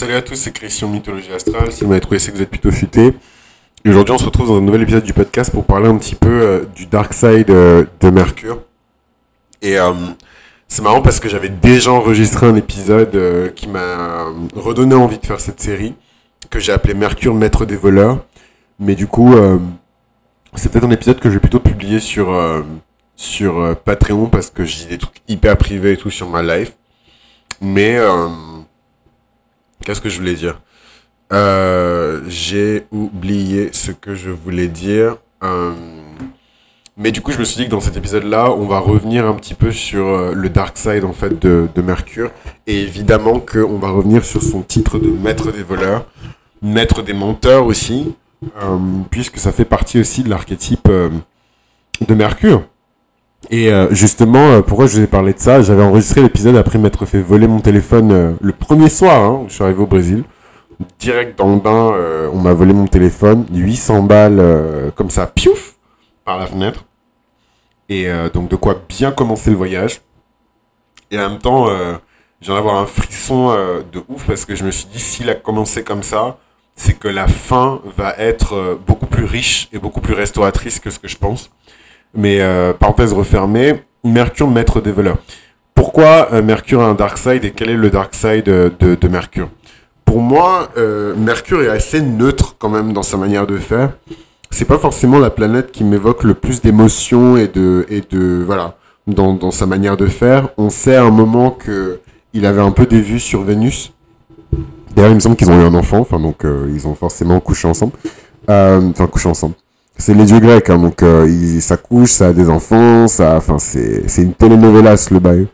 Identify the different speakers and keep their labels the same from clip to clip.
Speaker 1: Salut à tous, c'est Christian Mythologie Astrale. Si vous m'avez trouvé, c'est que vous êtes plutôt futé. Aujourd'hui, on se retrouve dans un nouvel épisode du podcast pour parler un petit peu euh, du Dark Side euh, de Mercure. Et euh, c'est marrant parce que j'avais déjà enregistré un épisode qui m'a redonné envie de faire cette série, que j'ai appelé Mercure, maître des voleurs. Mais du coup, c'est peut-être un épisode que je vais plutôt publier sur, sur Patreon parce que j'ai des trucs hyper privés et tout sur ma life. Mais qu'est-ce que je voulais dire? Euh, J'ai oublié ce que je voulais dire. Euh, mais du coup, je me suis dit que dans cet épisode-là, on va revenir un petit peu sur euh, le dark side en fait de, de Mercure, et évidemment qu'on va revenir sur son titre de maître des voleurs, maître des menteurs aussi, puisque ça fait partie aussi de l'archétype de Mercure. Et euh, justement, euh, pourquoi je vous ai parlé de ça? J'avais enregistré l'épisode après m'être fait voler mon téléphone euh, le premier soir, hein, je suis arrivé au Brésil. Direct dans le bain, on m'a volé mon téléphone, 800 balles comme ça, piouf, par la fenêtre. Et donc de quoi bien commencer le voyage. Et en même temps, j'ai d'avoir un frisson de ouf parce que je me suis dit, s'il a commencé comme ça, c'est que la fin va être beaucoup plus riche et beaucoup plus restauratrice que ce que je pense. Mais euh, parenthèse refermée, Mercure, maître des voleurs. Pourquoi euh, Mercure a un dark side et quel est le dark side de, Mercure? Pour moi, euh, Mercure est assez neutre quand même dans sa manière de faire. C'est pas forcément la planète qui m'évoque le plus d'émotions et de et de voilà dans, dans sa manière de faire. On sait à un moment que il avait un peu des vues sur Vénus. D'ailleurs, il me semble qu'ils ont eu un enfant, enfin donc euh, ils ont forcément couché ensemble. Enfin couché ensemble. C'est les dieux grecs, hein, donc euh, ils, ça couche, ça a des enfants, ça, enfin c'est c'est une telenovelas le bail.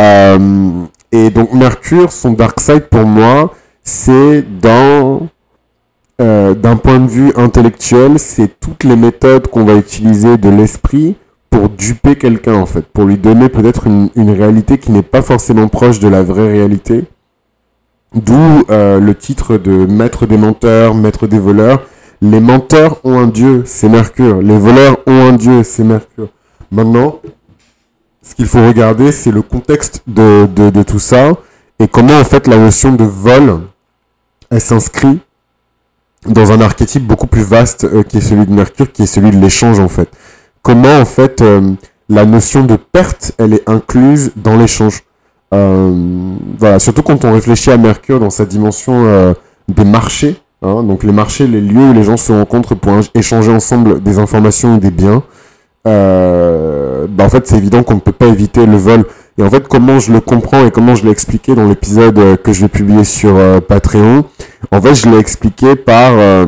Speaker 1: Euh, et donc Mercure, son dark side pour moi, c'est dans euh, d'un point de vue intellectuel, c'est toutes les méthodes qu'on va utiliser de l'esprit pour duper quelqu'un en fait, pour lui donner peut-être une, réalité qui n'est pas forcément proche de la vraie réalité. D'où euh, le titre de maître des menteurs, maître des voleurs. Les menteurs ont un dieu, c'est Mercure. Les voleurs ont un dieu, c'est Mercure. Maintenant, ce qu'il faut regarder, c'est le contexte de, tout ça et comment en fait la notion de vol, elle s'inscrit dans un archétype beaucoup plus vaste euh, qui est celui de Mercure, qui est celui de l'échange en fait. Comment en fait euh, la notion de perte, elle est incluse dans l'échange. Euh, voilà, surtout quand on réfléchit à Mercure dans sa dimension des marchés, hein, donc les marchés, les lieux où les gens se rencontrent pour échanger ensemble des informations ou des biens. Euh, bah en fait, c'est évident qu'on ne peut pas éviter le vol. Et en fait, comment je le comprends et comment je l'ai expliqué dans l'épisode euh, que je vais publier sur euh, Patreon, en fait, je l'ai expliqué par, euh,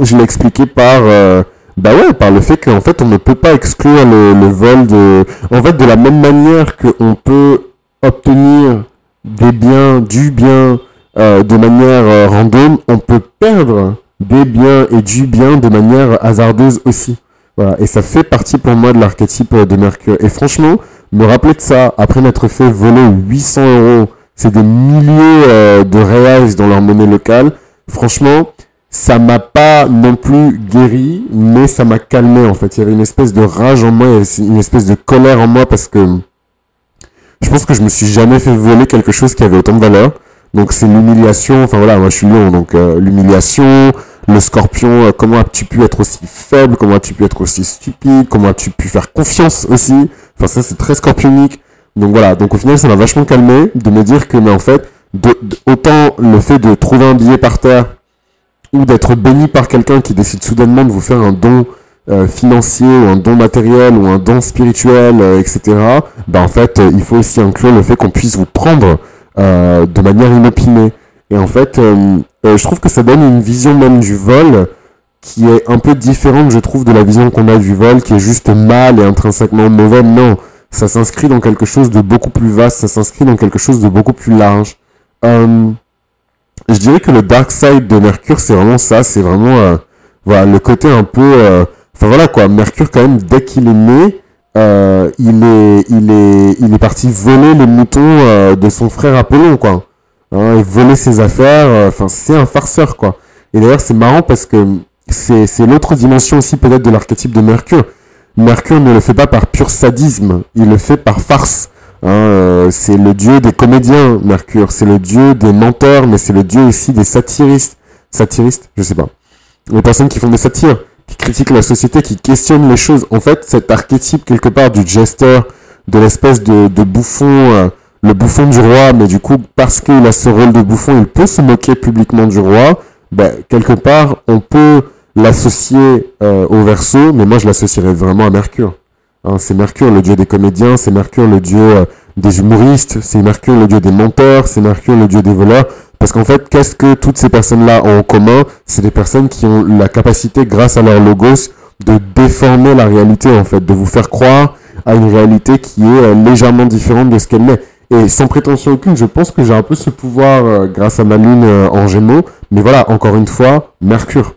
Speaker 1: je l'ai expliqué par, euh, bah ouais, par le fait qu'en fait, on ne peut pas exclure le, le vol de, en fait, de la même manière qu'on peut obtenir des biens, du bien, euh, de manière euh, random, on peut perdre des biens et du bien de manière hasardeuse aussi. Voilà, et ça fait partie pour moi de l'archétype de Mercure. Et franchement, me rappeler de ça, après m'être fait voler 800 euros, c'est des milliers euh, de reals dans leur monnaie locale, franchement, ça m'a pas non plus guéri, mais ça m'a calmé en fait. Il y avait une espèce de rage en moi, il y avait une espèce de colère en moi parce que je pense que je me suis jamais fait voler quelque chose qui avait autant de valeur. Donc c'est l'humiliation, enfin voilà, moi je suis lion, donc euh, l'humiliation, le scorpion, euh, comment as-tu pu être aussi faible, comment as-tu pu être aussi stupide, comment as-tu pu faire confiance aussi, enfin ça c'est très scorpionique. Donc voilà, donc au final ça m'a vachement calmé de me dire que mais en fait, autant le fait de trouver un billet par terre ou d'être béni par quelqu'un qui décide soudainement de vous faire un don euh, financier ou un don matériel ou un don spirituel, euh, etc., bah en fait, il faut aussi inclure le fait qu'on puisse vous prendre euh, de manière inopinée. Et en fait, euh, euh, je trouve que ça donne une vision même du vol qui est un peu différente, je trouve, de la vision qu'on a du vol, qui est juste mal et intrinsèquement mauvais. Non, ça s'inscrit dans quelque chose de beaucoup plus vaste, ça s'inscrit dans quelque chose de beaucoup plus large. Je dirais que le dark side de Mercure, c'est vraiment ça, c'est vraiment voilà le côté un peu, enfin voilà quoi, Mercure quand même dès qu'il est né, euh, il est il est il est parti voler les moutons euh, de son frère Apollon quoi, hein, et voler ses affaires, euh, enfin c'est un farceur quoi. Et d'ailleurs c'est marrant parce que c'est c'est l'autre dimension aussi peut-être de l'archétype de Mercure. Mercure ne le fait pas par pur sadisme, il le fait par farce. Hein, c'est le dieu des comédiens, Mercure. C'est le dieu des menteurs, mais c'est le dieu aussi des satiristes. Satiristes, je sais pas. Les personnes qui font des satires, qui critiquent la société, qui questionnent les choses. En fait, cet archétype quelque part du jester, de l'espèce de, bouffon, le bouffon du roi, mais du coup, parce qu'il a ce rôle de bouffon, il peut se moquer publiquement du roi. Ben, quelque part, on peut l'associer au verso, mais moi je l'associerais vraiment à Mercure. Hein, c'est Mercure le dieu des comédiens, c'est Mercure le dieu euh, des humoristes, c'est Mercure le dieu des menteurs, c'est Mercure le dieu des voleurs. Parce qu'en fait, qu'est-ce que toutes ces personnes-là ont en commun? C'est des personnes qui ont la capacité, grâce à leur logos, de déformer la réalité, en fait, de vous faire croire à une réalité qui est euh, légèrement différente de ce qu'elle est. Et sans prétention aucune, je pense que j'ai un peu ce pouvoir euh, grâce à ma lune en gémeaux. Mais voilà, encore une fois, Mercure.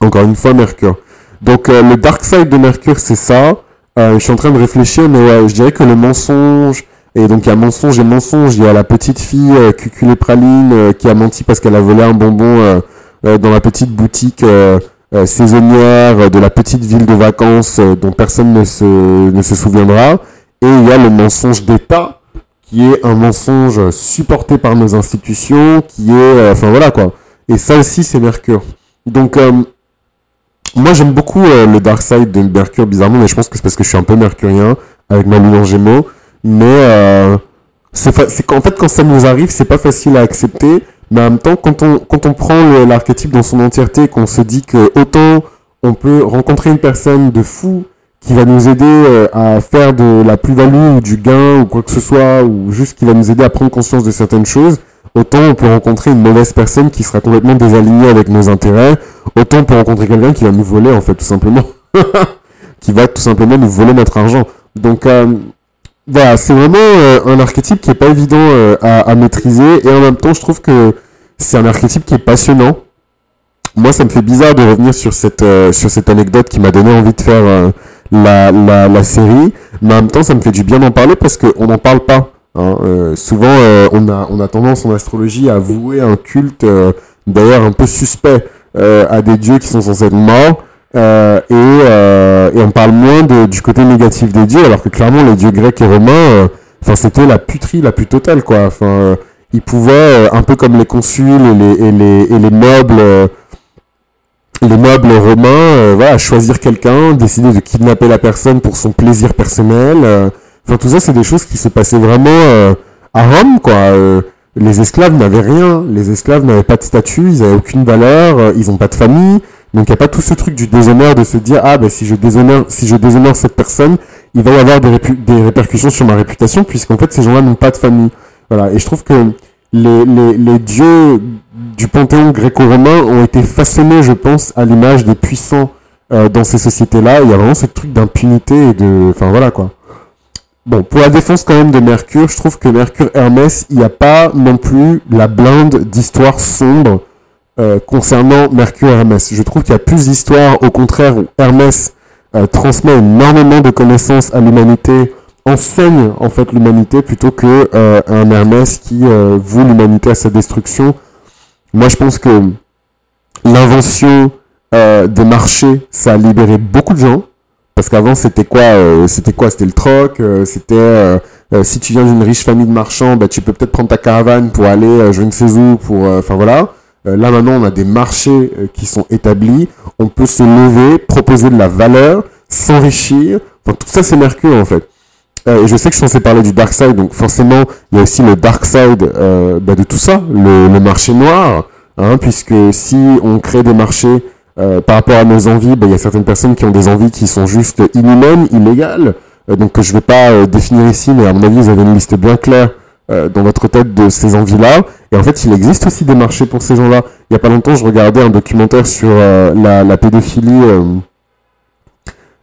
Speaker 1: Encore une fois, Mercure. Donc le dark side de Mercure, c'est ça. Euh, je suis en train de réfléchir, mais ouais, je dirais que le mensonge, et donc il y a mensonge et mensonge, il y a la petite fille euh, Cuculé Praline euh, qui a menti parce qu'elle a volé un bonbon dans la petite boutique saisonnière de la petite ville de vacances dont personne ne se, ne se souviendra. Et il y a le mensonge d'État, qui est un mensonge supporté par nos institutions, qui est... Enfin voilà quoi. Et ça aussi c'est Mercure. Donc moi, j'aime beaucoup euh, le Dark Side de Mercure, bizarrement, mais je pense que c'est parce que je suis un peu mercurien, avec ma lune en gémeaux. Mais euh, c'est qu'en fait, quand ça nous arrive, c'est pas facile à accepter. Mais en même temps, quand on, quand on prend l'archétype dans son entièreté, qu'on se dit que autant on peut rencontrer une personne de fou qui va nous aider euh, à faire de la plus-value ou du gain ou quoi que ce soit, ou juste qui va nous aider à prendre conscience de certaines choses, autant on peut rencontrer une mauvaise personne qui sera complètement désalignée avec nos intérêts, autant on peut rencontrer quelqu'un qui va nous voler en fait tout simplement, qui va tout simplement nous voler notre argent. Donc euh, voilà, c'est vraiment euh, un archétype qui est pas évident euh, à, maîtriser et en même temps je trouve que c'est un archétype qui est passionnant. Moi ça me fait bizarre de revenir sur cette sur cette anecdote qui m'a donné envie de faire la, la, la série, mais en même temps ça me fait du bien d'en parler parce qu'on n'en parle pas. Hein, euh, souvent, euh, on, a, on a tendance en astrologie à vouer un culte, euh, d'ailleurs un peu suspect, à des dieux qui sont censés être morts. Et, et, on parle moins de, du côté négatif des dieux, alors que clairement les dieux grecs et romains, enfin c'était la puterie la plus totale, quoi. Enfin, ils pouvaient, un peu comme les consuls et les, et les, et les nobles les nobles romains, voilà, choisir quelqu'un, décider de kidnapper la personne pour son plaisir personnel. Enfin, tout ça, c'est des choses qui se passaient vraiment euh, à Rome, quoi. Euh, les esclaves n'avaient rien, les esclaves n'avaient pas de statut, ils n'avaient aucune valeur, euh, ils n'ont pas de famille. Donc il n'y a pas tout ce truc du déshonneur de se dire ah ben si je déshonore si je cette personne, il va y avoir des, répercussions sur ma réputation puisqu'en fait ces gens-là n'ont pas de famille. Voilà et je trouve que les, les, les dieux du panthéon gréco-romain ont été façonnés, je pense, à l'image des puissants dans ces sociétés-là. Il y a vraiment ce truc d'impunité et de enfin voilà quoi. Bon, pour la défense quand même de Mercure, je trouve que Mercure Hermès, il n'y a pas non plus la blinde d'histoire sombre euh, concernant Mercure Hermès. Je trouve qu'il y a plus d'histoires, au contraire, où Hermès euh, transmet énormément de connaissances à l'humanité, enseigne en fait l'humanité, plutôt que euh, un Hermès qui voue l'humanité à sa destruction. Moi, je pense que l'invention des marchés, ça a libéré beaucoup de gens. Parce qu'avant, c'était quoi euh, C'était quoi? C'était le troc. Euh, c'était euh, si tu viens d'une riche famille de marchands, bah, tu peux peut-être prendre ta caravane pour aller je ne sais où. Pour, enfin voilà. Là maintenant, on a des marchés qui sont établis. On peut se lever, proposer de la valeur, s'enrichir. Enfin, tout ça, c'est Mercure en fait. et je sais que je censé parler du dark side, donc forcément, il y a aussi le dark side bah, de tout ça, le, le marché noir. Hein, puisque si on crée des marchés euh, par rapport à nos envies, ben, il y a certaines personnes qui ont des envies qui sont juste inhumaines, illégales, euh, donc que je ne vais pas euh, définir ici, mais à mon avis, vous avez une liste bien claire dans votre tête de ces envies-là. Et en fait, il existe aussi des marchés pour ces gens-là. Il n'y a pas longtemps, je regardais un documentaire sur la, la, pédophilie,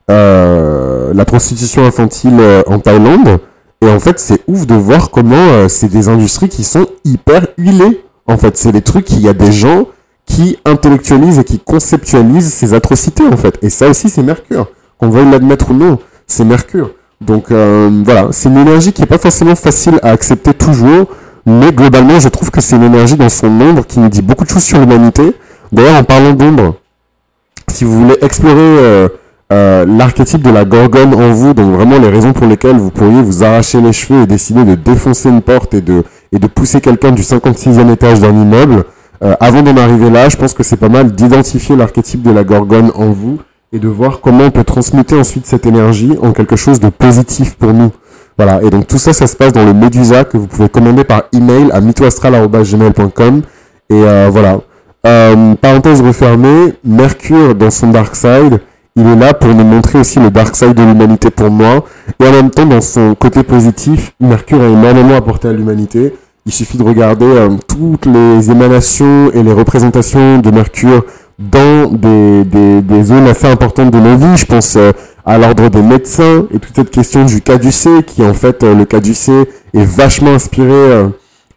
Speaker 1: la prostitution infantile en Thaïlande. Et en fait, c'est ouf de voir comment c'est des industries qui sont hyper huilées. En fait, c'est des trucs, il y a des gens qui intellectualise et qui conceptualise ces atrocités en fait. Et ça aussi c'est Mercure. Qu'on veuille l'admettre ou non, c'est Mercure. Donc euh, voilà, c'est une énergie qui n'est pas forcément facile à accepter toujours, mais globalement je trouve que c'est une énergie dans son ombre qui nous dit beaucoup de choses sur l'humanité. D'ailleurs en parlant d'ombre, si vous voulez explorer euh,
Speaker 2: euh, l'archétype de la gorgone en vous, donc vraiment les raisons pour lesquelles vous pourriez vous arracher les cheveux et décider de défoncer une porte et de, pousser quelqu'un du 56e étage d'un immeuble, avant d'en arriver là, je pense que c'est pas mal d'identifier l'archétype de la gorgone en vous et de voir comment on peut transmuter ensuite cette énergie en quelque chose de positif pour nous. Voilà, et donc tout ça, ça se passe dans le Medusa que vous pouvez commander par email à mythoastral.gmail.com. Et euh, voilà. Euh, parenthèse refermée, Mercure dans son dark side, il est là pour nous montrer aussi le dark side de l'humanité pour moi. Et en même temps, dans son côté positif, Mercure a énormément apporté à l'humanité. Il suffit de regarder euh, toutes les émanations et les représentations de Mercure dans des, des, des zones assez importantes de nos vies. Je pense euh, à l'ordre des médecins et toute cette question du caducé, qui en fait, euh, le caducé est vachement inspiré euh,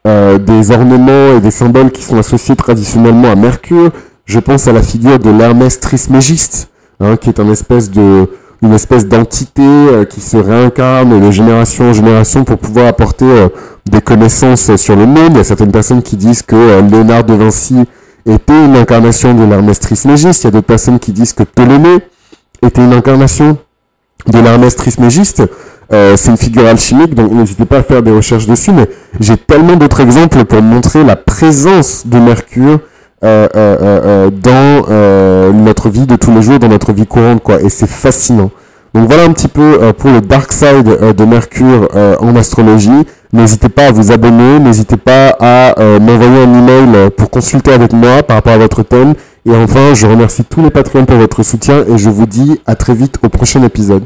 Speaker 2: euh, des ornements et des symboles qui sont associés traditionnellement à Mercure. Je pense à la figure de l'Hermès Trismégiste, hein, qui est un espèce de, une espèce d'entité euh, qui se réincarne de génération en génération pour pouvoir apporter euh, des connaissances sur le monde. Il y a certaines personnes qui disent que Léonard de Vinci était une incarnation de l'Hermès Trismégiste. Il y a d'autres personnes qui disent que Ptolémée était une incarnation de Trismégiste. Euh, c'est une figure alchimique, donc n'hésitez pas à faire des recherches dessus, mais j'ai tellement d'autres exemples pour montrer la présence de Mercure euh, euh, dans notre vie de tous les jours, dans notre vie courante, quoi. Et c'est fascinant. Donc voilà un petit peu euh, pour le dark side euh, de Mercure euh, en astrologie. N'hésitez pas à vous abonner, n'hésitez pas à m'envoyer un email pour consulter avec moi par rapport à votre thème. Et enfin, je remercie tous les Patreons pour votre soutien et je vous dis à très vite au prochain épisode.